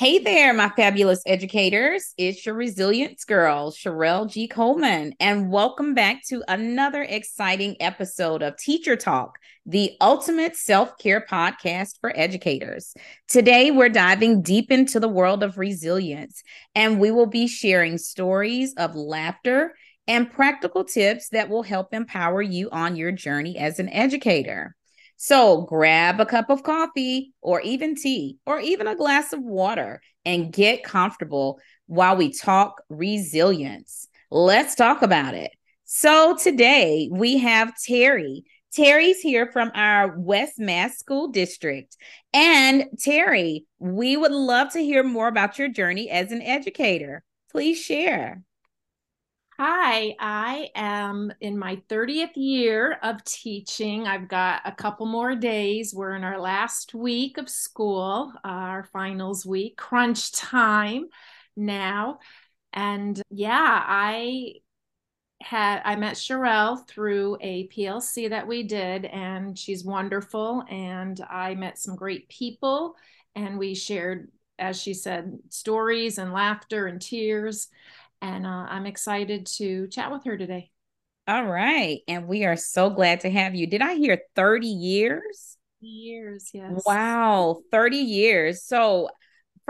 Hey there, my fabulous educators. It's your resilience girl, Charell G. Coleman, and welcome back to another exciting episode of Teacher Talk, the ultimate self care podcast for educators. Today, we're diving deep into the world of resilience, and we will be sharing stories of laughter and practical tips that will help empower you on your journey as an educator. So grab a cup of coffee or even tea or even a glass of water and get comfortable while we talk resilience. Let's talk about it. So today we have Terry. Terry's here from our West Mass School District. And Terry, we would love to hear more about your journey as an educator. Please share. Hi, I am in my 30th year of teaching. I've got a couple more days. We're in our last week of school, our finals week, crunch time now. And yeah, I had I met Charell through a PLC that we did, and she's wonderful. And I met some great people, and we shared, as she said, stories and laughter and tears and uh, I'm excited to chat with her today. All right. And we are so glad to have you. Did I hear 30 years? Years, yes. Wow, 30 years. So,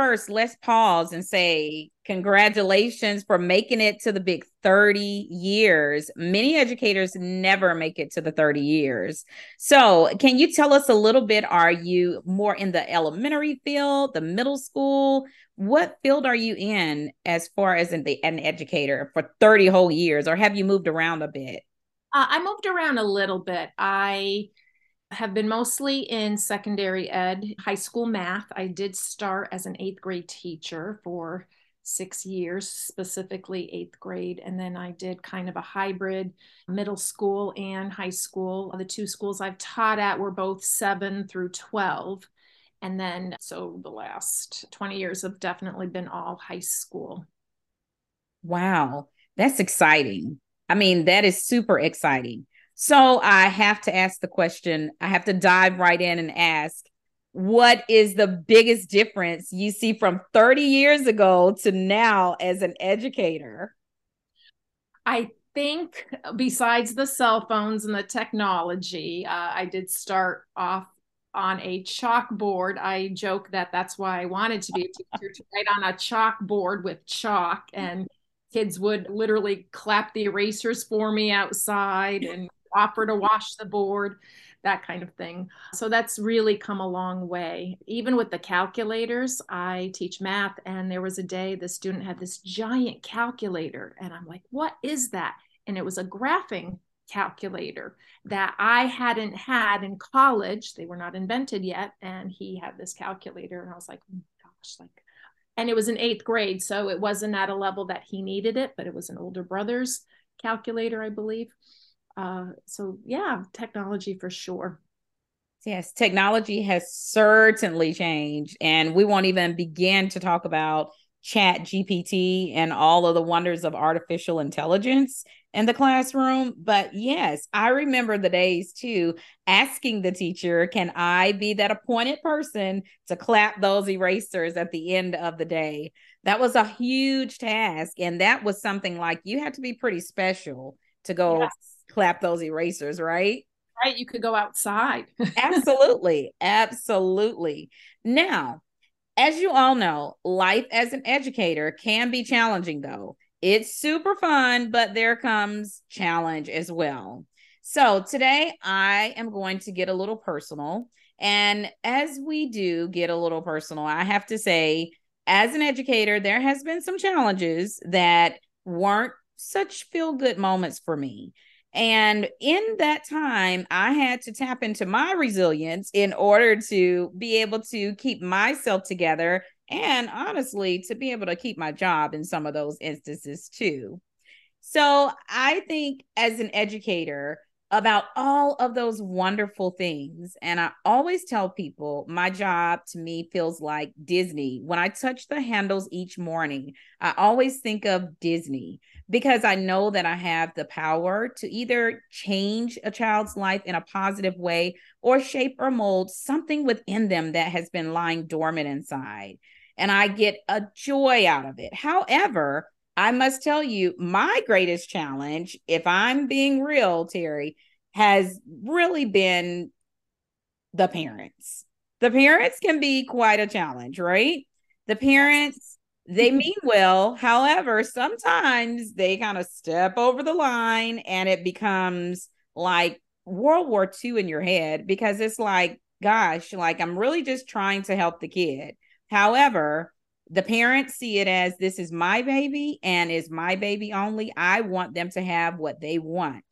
first, let's pause and say congratulations for making it to the big 30 years. Many educators never make it to the 30 years. So, can you tell us a little bit? Are you more in the elementary field, the middle school? What field are you in as far as in the, an educator for 30 whole years, or have you moved around a bit? Uh, I moved around a little bit. I have been mostly in secondary ed, high school math. I did start as an eighth grade teacher for six years, specifically eighth grade. And then I did kind of a hybrid middle school and high school. The two schools I've taught at were both seven through 12. And then, so the last 20 years have definitely been all high school. Wow, that's exciting. I mean, that is super exciting. So I have to ask the question, I have to dive right in and ask what is the biggest difference you see from 30 years ago to now as an educator? I think besides the cell phones and the technology, uh, I did start off on a chalkboard. I joke that that's why I wanted to be a teacher to write on a chalkboard with chalk and kids would literally clap the erasers for me outside and offer to wash the board, that kind of thing. So that's really come a long way. Even with the calculators, I teach math, and there was a day the student had this giant calculator, and I'm like, what is that? And it was a graphing calculator that I hadn't had in college. They were not invented yet. And he had this calculator. And I was like, oh gosh, like, and it was in eighth grade. So it wasn't at a level that he needed it, but it was an older brother's calculator, I believe. Uh, so yeah, technology for sure. Yes, technology has certainly changed. And we won't even begin to talk about ChatGPT and all of the wonders of artificial intelligence in the classroom. But yes, I remember the days too, asking the teacher, can I be that appointed person to clap those erasers at the end of the day? That was a huge task. And that was something like you had to be pretty special to go yes. Clap those erasers, right? Right. You could go outside. absolutely. Absolutely. Now, as you all know, life as an educator can be challenging though. It's super fun, but there comes challenge as well. So today I am going to get a little personal. And as we do get a little personal, I have to say, as an educator, there has been some challenges that weren't such feel good moments for me. And in that time, I had to tap into my resilience in order to be able to keep myself together and honestly, to be able to keep my job in some of those instances too. So I think as an educator, about all of those wonderful things. And I always tell people my job to me feels like Disney. When I touch the handles each morning, I always think of Disney because I know that I have the power to either change a child's life in a positive way or shape or mold something within them that has been lying dormant inside. and I get a joy out of it. However, I must tell you, my greatest challenge, if I'm being real, Terry, has really been the parents. The parents can be quite a challenge, right? The parents, they mean well. However, sometimes they kind of step over the line and it becomes like World War II in your head because it's like, gosh, like I'm really just trying to help the kid. However, the parents see it as this is my baby and is my baby only. I want them to have what they want.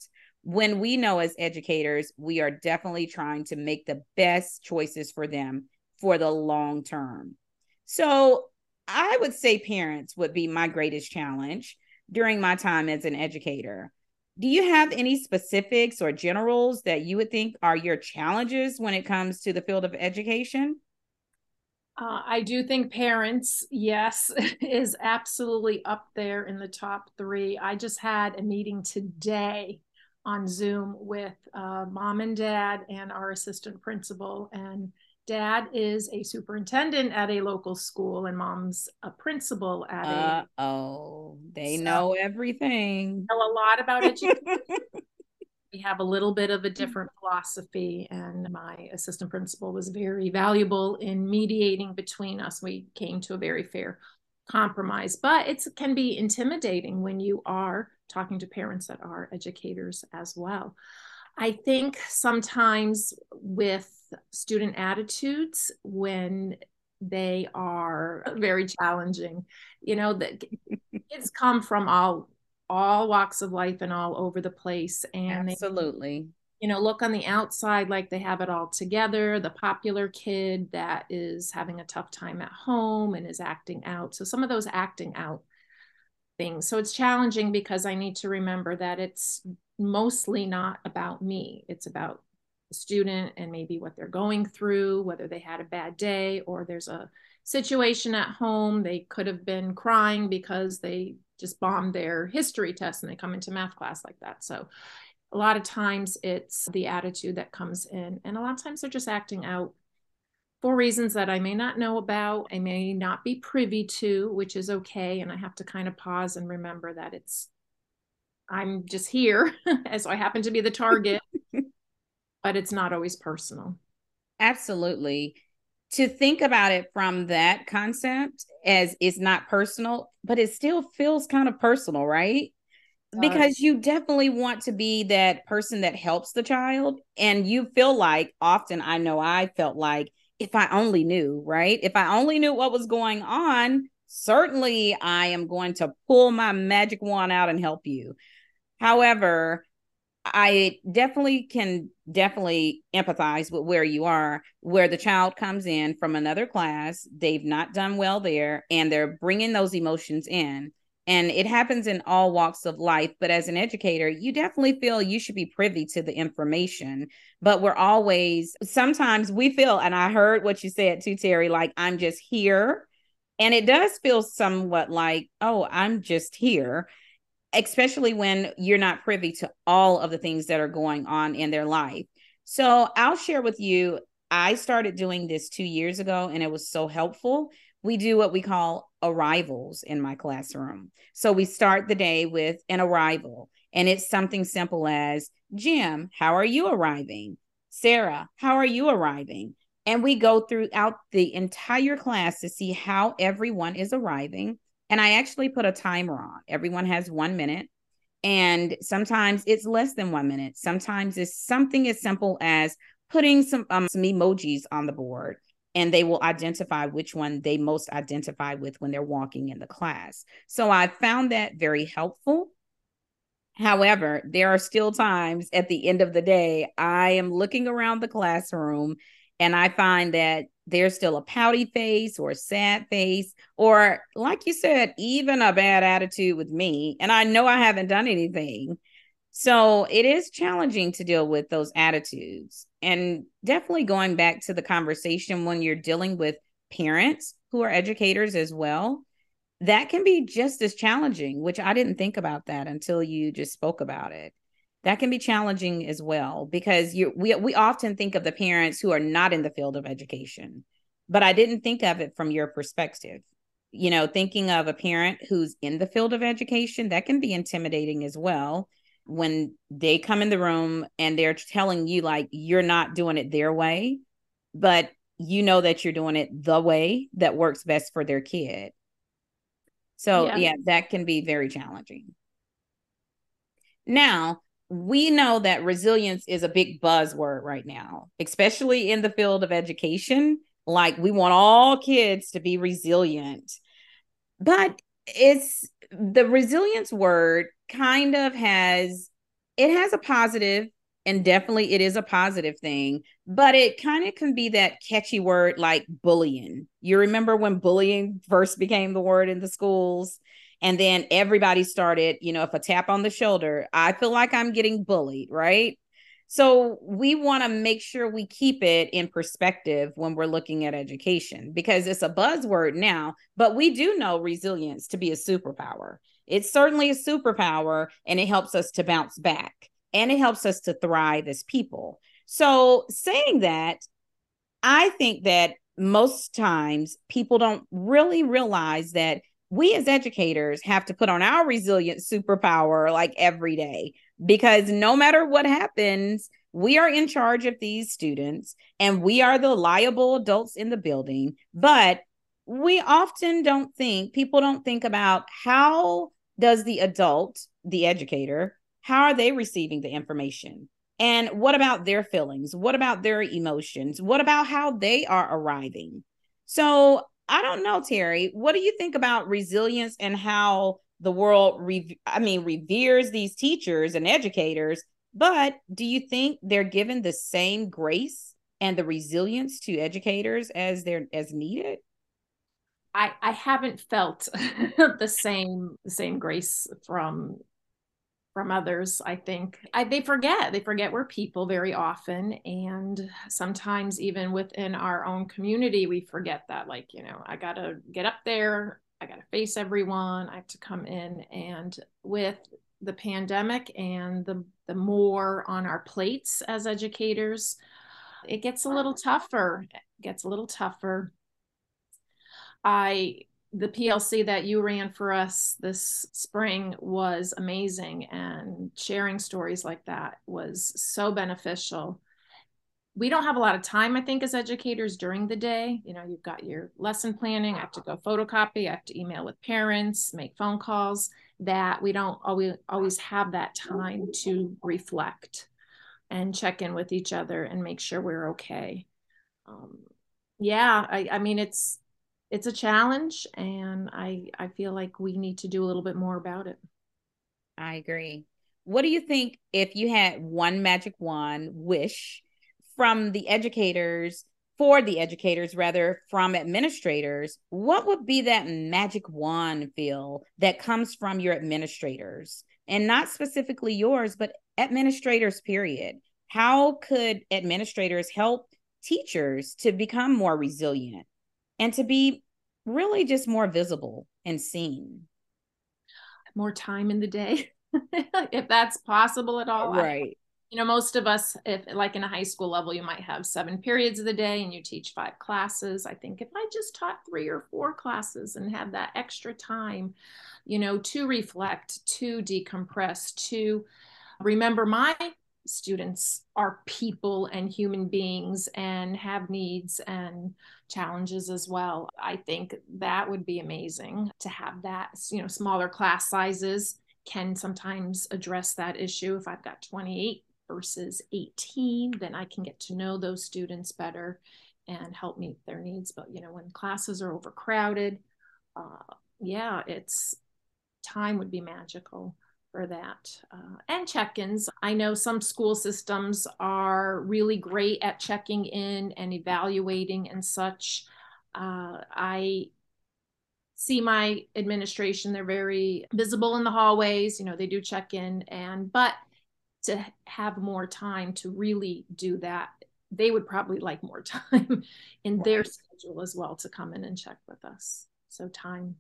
When we know as educators, we are definitely trying to make the best choices for them for the long term. So I would say parents would be my greatest challenge during my time as an educator. Do you have any specifics or generals that you would think are your challenges when it comes to the field of education? Uh, I do think parents, yes, is absolutely up there in the top three. I just had a meeting today on Zoom with uh, mom and dad and our assistant principal. And dad is a superintendent at a local school, and mom's a principal at uh, a. Oh, they so know everything. Know a lot about education. we have a little bit of a mm. different philosophy and my assistant principal was very valuable in mediating between us. We came to a very fair compromise but it can be intimidating when you are talking to parents that are educators as well. I think sometimes with student attitudes when they are very challenging you know the kids come from all all walks of life and all over the place. And absolutely. They, you know, look on the outside like they have it all together, the popular kid that is having a tough time at home and is acting out. So some of those acting out things. So it's challenging because I need to remember that it's mostly not about me. It's about the student and maybe what they're going through, whether they had a bad day or there's a situation at home. They could have been crying because they just bomb their history test and they come into math class like that. So a lot of times it's the attitude that comes in, and a lot of times they're just acting out for reasons that I may not know about, I may not be privy to, which is okay. And I have to kind of pause and remember that it's, I'm just here, as I happen to be the target, but it's not always personal. Absolutely to think about it from that concept as it's not personal, but it still feels kind of personal, right? Because you definitely want to be that person that helps the child. And you feel like often, I know I felt like if I only knew, right? If I only knew what was going on, certainly I am going to pull my magic wand out and help you. However, I definitely can definitely empathize with where you are, where the child comes in from another class, they've not done well there, and they're bringing those emotions in. And it happens in all walks of life. But as an educator, you definitely feel you should be privy to the information. But we're always, sometimes we feel, and I heard what you said too, Terry, like I'm just here. And it does feel somewhat like, oh, I'm just here especially when you're not privy to all of the things that are going on in their life. So I'll share with you. I started doing this two years ago and it was so helpful. We do what we call arrivals in my classroom. So we start the day with an arrival, and it's something simple as Jim, how are you arriving? Sarah, how are you arriving? And we go throughout the entire class to see how everyone is arriving and I actually put a timer on. Everyone has one minute. And sometimes it's less than one minute. Sometimes it's something as simple as putting some, um, some emojis on the board and they will identify which one they most identify with when they're walking in the class. So I found that very helpful. However, there are still times at the end of the day, I am looking around the classroom and I find that there's still a pouty face or a sad face, or like you said, even a bad attitude with me. And I know I haven't done anything. So it is challenging to deal with those attitudes. And definitely going back to the conversation when you're dealing with parents who are educators as well, that can be just as challenging, which I didn't think about that until you just spoke about it that can be challenging as well because you we we often think of the parents who are not in the field of education but I didn't think of it from your perspective. You know, thinking of a parent who's in the field of education, that can be intimidating as well when they come in the room and they're telling you like you're not doing it their way, but you know that you're doing it the way that works best for their kid. So, yeah, yeah that can be very challenging. Now, we know that resilience is a big buzzword right now, especially in the field of education. Like, we want all kids to be resilient. But it's the resilience word kind of has it has a positive and definitely it is a positive thing but it kind of can be that catchy word like bullying you remember when bullying first became the word in the schools and then everybody started you know if a tap on the shoulder i feel like i'm getting bullied right so we want to make sure we keep it in perspective when we're looking at education because it's a buzzword now but we do know resilience to be a superpower it's certainly a superpower and it helps us to bounce back and it helps us to thrive as people. So, saying that, I think that most times people don't really realize that we as educators have to put on our resilient superpower like every day because no matter what happens, we are in charge of these students and we are the liable adults in the building. But we often don't think, people don't think about how does the adult, the educator, how are they receiving the information? And what about their feelings? What about their emotions? What about how they are arriving? So I don't know, Terry. What do you think about resilience and how the world, re- I mean, reveres these teachers and educators? But do you think they're given the same grace and the resilience to educators as they're as needed? I, I haven't felt the same same grace from from others i think. I, they forget they forget we're people very often and sometimes even within our own community we forget that like you know i gotta get up there i gotta face everyone i have to come in. And with the pandemic and the the more on our plates as educators it gets a little tougher it gets a little tougher. I the PLC that you ran for us this spring was amazing and sharing stories like that was so beneficial. We don't have a lot of time, I think, as educators during the day. You know, you've got your lesson planning, I have to go photocopy, I have to email with parents, make phone calls, that we don't always always have that time to reflect and check in with each other and make sure we're okay. Um, yeah, I, I mean, it's it's a challenge and I I feel like we need to do a little bit more about it. I agree. What do you think if you had one magic wand wish from the educators for the educators rather from administrators, what would be that magic wand feel that comes from your administrators and not specifically yours, but administrators, period? How could administrators help teachers to become more resilient? And to be really just more visible and seen. More time in the day, if that's possible at all. Right. I, you know, most of us, if like in a high school level, you might have seven periods of the day and you teach five classes. I think if I just taught three or four classes and had that extra time, you know, to reflect, to decompress, to remember my students are people and human beings and have needs and challenges as well. I think that would be amazing to have that, you know, smaller class sizes can sometimes address that issue. If I've got 28 versus 18, then I can get to know those students better and help meet their needs. But, you know, when classes are overcrowded, uh, yeah, it's time would be magical for that. Uh, and check ins. I know some school systems are really great at checking in and evaluating and such. Uh, I see my administration, they're very visible in the hallways. You know, they do check in, and but to have more time to really do that, they would probably like more time in their schedule as well to come in and check with us. So, time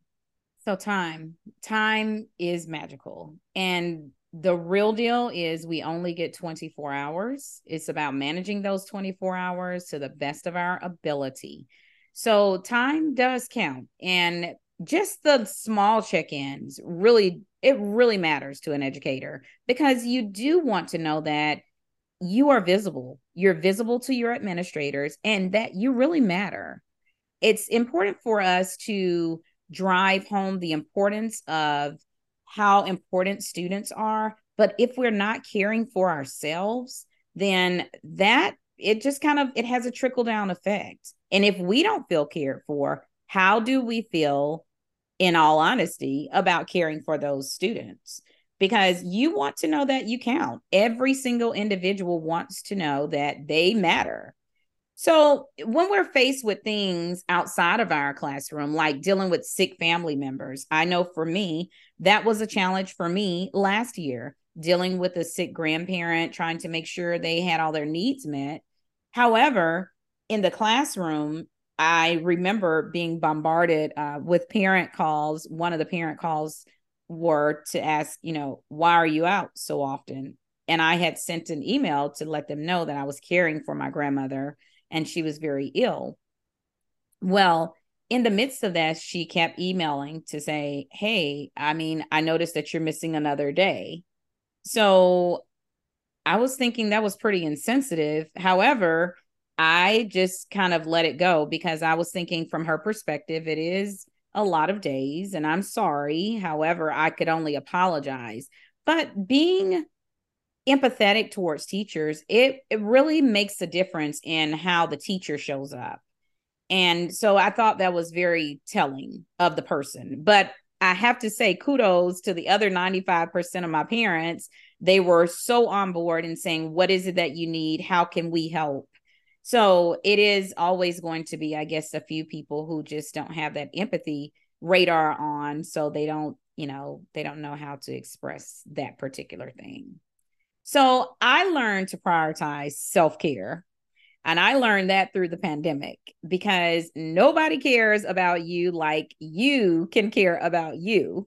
so time, time is magical. And the real deal is we only get 24 hours. It's about managing those 24 hours to the best of our ability. So time does count. And just the small check-ins really it really matters to an educator because you do want to know that you are visible. You're visible to your administrators and that you really matter. It's important for us to drive home the importance of how important students are. But if we're not caring for ourselves, then that it just kind of it has a trickle down effect. And if we don't feel cared for, how do we feel in all honesty about caring for those students? Because you want to know that you count. Every single individual wants to know that they matter so, when we're faced with things outside of our classroom, like dealing with sick family members, I know for me, that was a challenge for me last year, dealing with a sick grandparent, trying to make sure they had all their needs met. However, in the classroom, I remember being bombarded uh, with parent calls. One of the parent calls were to ask, you know, why are you out so often? And I had sent an email to let them know that I was caring for my grandmother and she was very ill. Well, in the midst of that, she kept emailing to say, Hey, I mean, I noticed that you're missing another day. So I was thinking that was pretty insensitive. However, I just kind of let it go because I was thinking from her perspective, it is a lot of days and I'm sorry. However, I could only apologize. But being empathetic towards teachers, it, it really makes a difference in how the teacher shows up. And so I thought that was very telling of the person. But I have to say, kudos to the other 95% of my parents. They were so on board and saying, What is it that you need? How can we help? So it is always going to be, I guess, a few people who just don't have that empathy radar on. So they don't, you know, they don't know how to express that particular thing. So I learned to prioritize self care. And I learned that through the pandemic because nobody cares about you like you can care about you.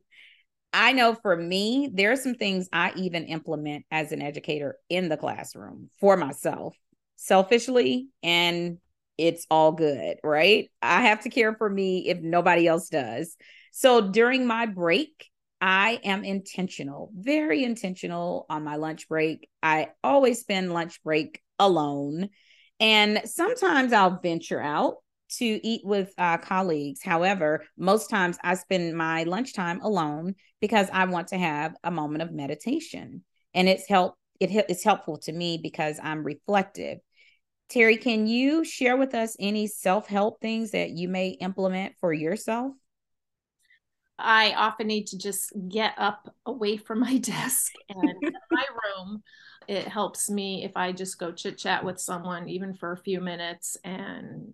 I know for me, there are some things I even implement as an educator in the classroom for myself, selfishly, and it's all good, right? I have to care for me if nobody else does. So during my break, I am intentional, very intentional on my lunch break. I always spend lunch break alone. And sometimes I'll venture out to eat with uh, colleagues. However, most times I spend my lunchtime alone because I want to have a moment of meditation. And it's help it, it's helpful to me because I'm reflective. Terry, can you share with us any self-help things that you may implement for yourself? I often need to just get up away from my desk and my room. It helps me if I just go chit chat with someone, even for a few minutes, and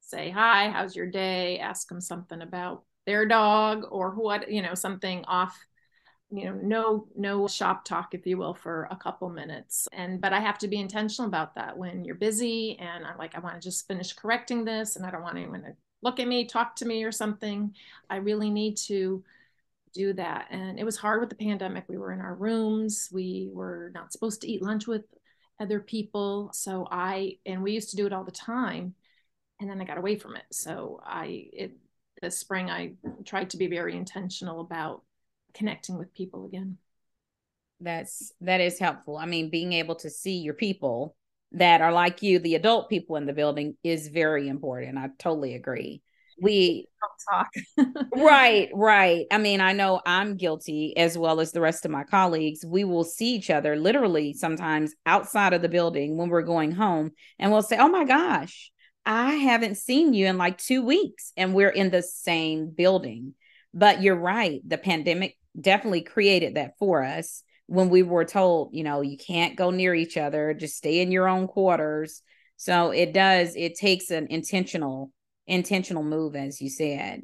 say, Hi, how's your day? Ask them something about their dog or what, you know, something off you know no no shop talk if you will for a couple minutes and but i have to be intentional about that when you're busy and i'm like i want to just finish correcting this and i don't want anyone to look at me, talk to me or something. I really need to do that. And it was hard with the pandemic. We were in our rooms. We were not supposed to eat lunch with other people. So I, and we used to do it all the time. And then I got away from it. So I, it, this spring, I tried to be very intentional about connecting with people again. That's, that is helpful. I mean, being able to see your people that are like you, the adult people in the building, is very important. I totally agree. We talk. right, right. I mean, I know I'm guilty as well as the rest of my colleagues. We will see each other literally sometimes outside of the building when we're going home, and we'll say, Oh my gosh, I haven't seen you in like two weeks, and we're in the same building. But you're right, the pandemic definitely created that for us when we were told, you know, you can't go near each other, just stay in your own quarters. So it does, it takes an intentional, intentional move, as you said.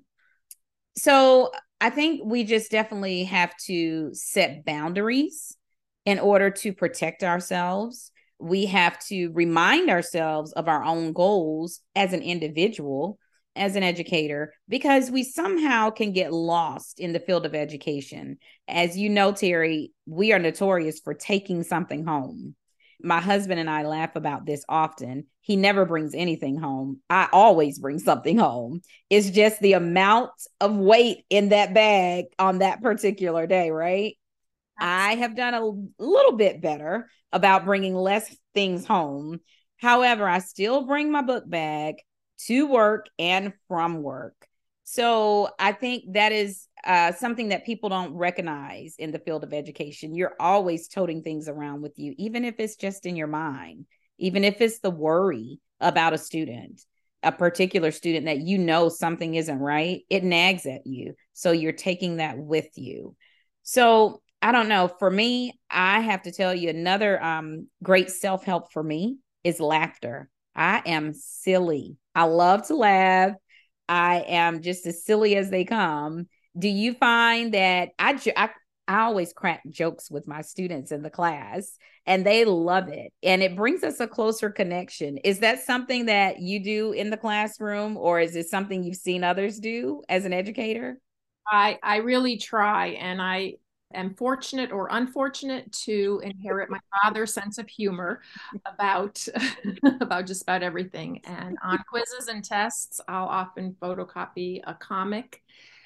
So I think we just definitely have to set boundaries in order to protect ourselves. We have to remind ourselves of our own goals as an individual as an educator because we somehow can get lost in the field of education. As you know, Terry, we are notorious for taking something home. my husband and I laugh about this often. He never brings anything home. I always bring something home. It's just the amount of weight in that bag on that particular day, right? I have done a little bit better about bringing less things home. However, I still bring my book bag to work and from work. So I think that is uh, something that people don't recognize in the field of education. You're always toting things around with you, even if it's just in your mind, even if it's the worry about a student, a particular student that you know something isn't right, it nags at you. So you're taking that with you. So I don't know. For me, I have to tell you another um, great self help for me is laughter. I am silly. I love to laugh. I am just as silly as they come. Do you find that I, I I always crack jokes with my students in the class and they love it and it brings us a closer connection. Is that something that you do in the classroom or is it something you've seen others do as an educator? I I really try and I am fortunate or unfortunate to inherit my father's sense of humor about about just about everything. And on quizzes and tests, I'll often photocopy a comic.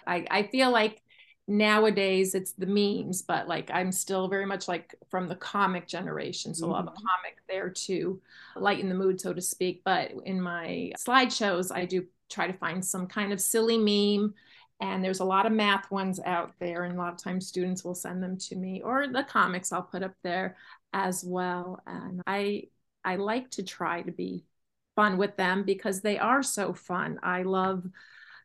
I, I feel like nowadays it's the memes, but like I'm still very much like from the comic generation. So mm-hmm. I'll have a mm-hmm. comic there to lighten the mood, so to speak. But in my slideshows, I do try to find some kind of silly meme and there's a lot of math ones out there and a lot of times students will send them to me or the comics i'll put up there as well. And i i like to try to be fun with them because they are so fun. I love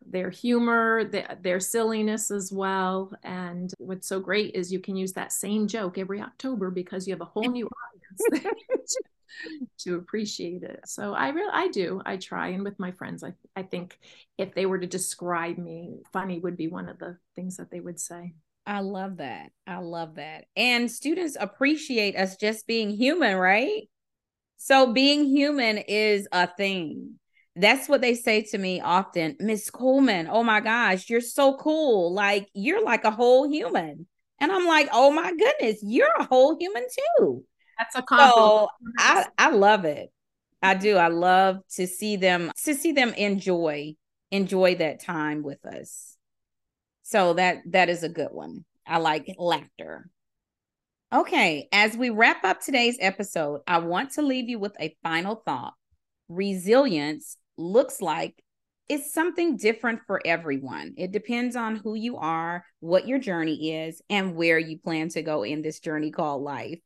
their humor their, their silliness as well. And what's so great is you can use that same joke every october because you have a whole new audience to appreciate it. So I really I do. I try and with my friends I I think if they were to describe me, funny would be one of the things that they would say. I love that. I love that. And students appreciate us just being human, right? So being human is a thing. That's what they say to me often. Miss Coleman, oh my gosh, you're so cool. Like you're like a whole human. And I'm like, oh my goodness, you're a whole human too. That's a compliment. So I, I love it. I do. I love to see them to see them enjoy enjoy that time with us. So that that is a good one. I like laughter. Okay, as we wrap up today's episode, I want to leave you with a final thought. Resilience looks like it's something different for everyone. It depends on who you are, what your journey is, and where you plan to go in this journey called life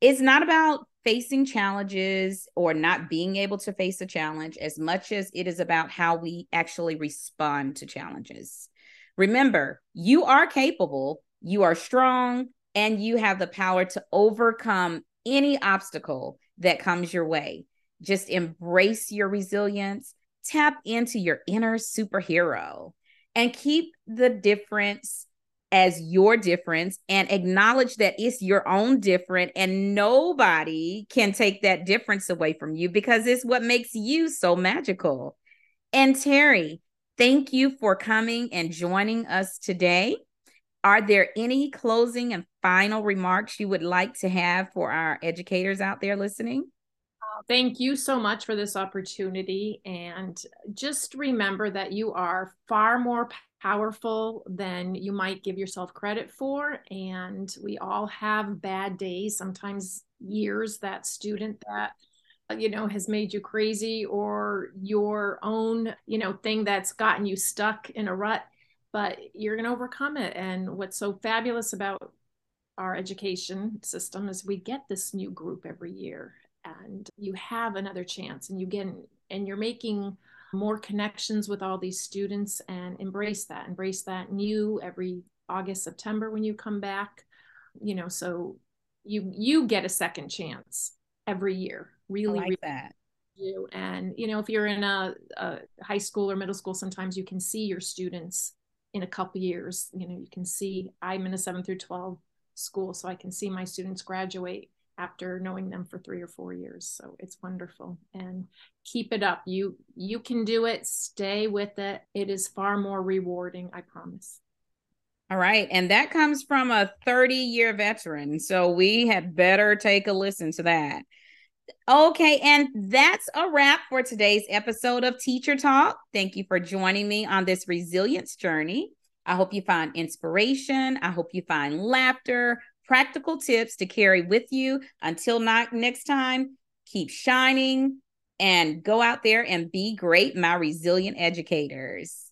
it's not about facing challenges or not being able to face a challenge as much as it is about how we actually respond to challenges. Remember, you are capable, you are strong, and you have the power to overcome any obstacle that comes your way. Just embrace your resilience, tap into your inner superhero, and keep the difference as your difference and acknowledge that it's your own different and nobody can take that difference away from you because it's what makes you so magical. And Terry, thank you for coming and joining us today. Are there any closing and final remarks you would like to have for our educators out there listening? Uh, thank you so much for this opportunity. And just remember that you are far more powerful than you might give yourself credit for. And we all have bad days, sometimes years, that student that uh, you know has made you crazy or your own you know thing that's gotten you stuck in a rut but you're going to overcome it and what's so fabulous about our education system is we get this new group every year and you have another chance and you get and you're making more connections with all these students and embrace that embrace that new every august september when you come back you know so you you get a second chance every year really, like really that. you and you know if you're in a, a, high school or middle school sometimes you can see your students in a couple years. You know you can see i'm in a 7 through 12 school so i can see my students graduate after knowing them for three or four years so it's wonderful and keep it up you you can do it stay with it it is far more rewarding i promise All right. And that comes from a 30 year veteran. So we had better take a listen to that. Okay. And that's a wrap for today's episode of Teacher Talk. Thank you for joining me on this resilience journey. I hope you find inspiration. I hope you find laughter, practical tips to carry with you. Until not next time, keep shining and go out there and be great, my resilient educators.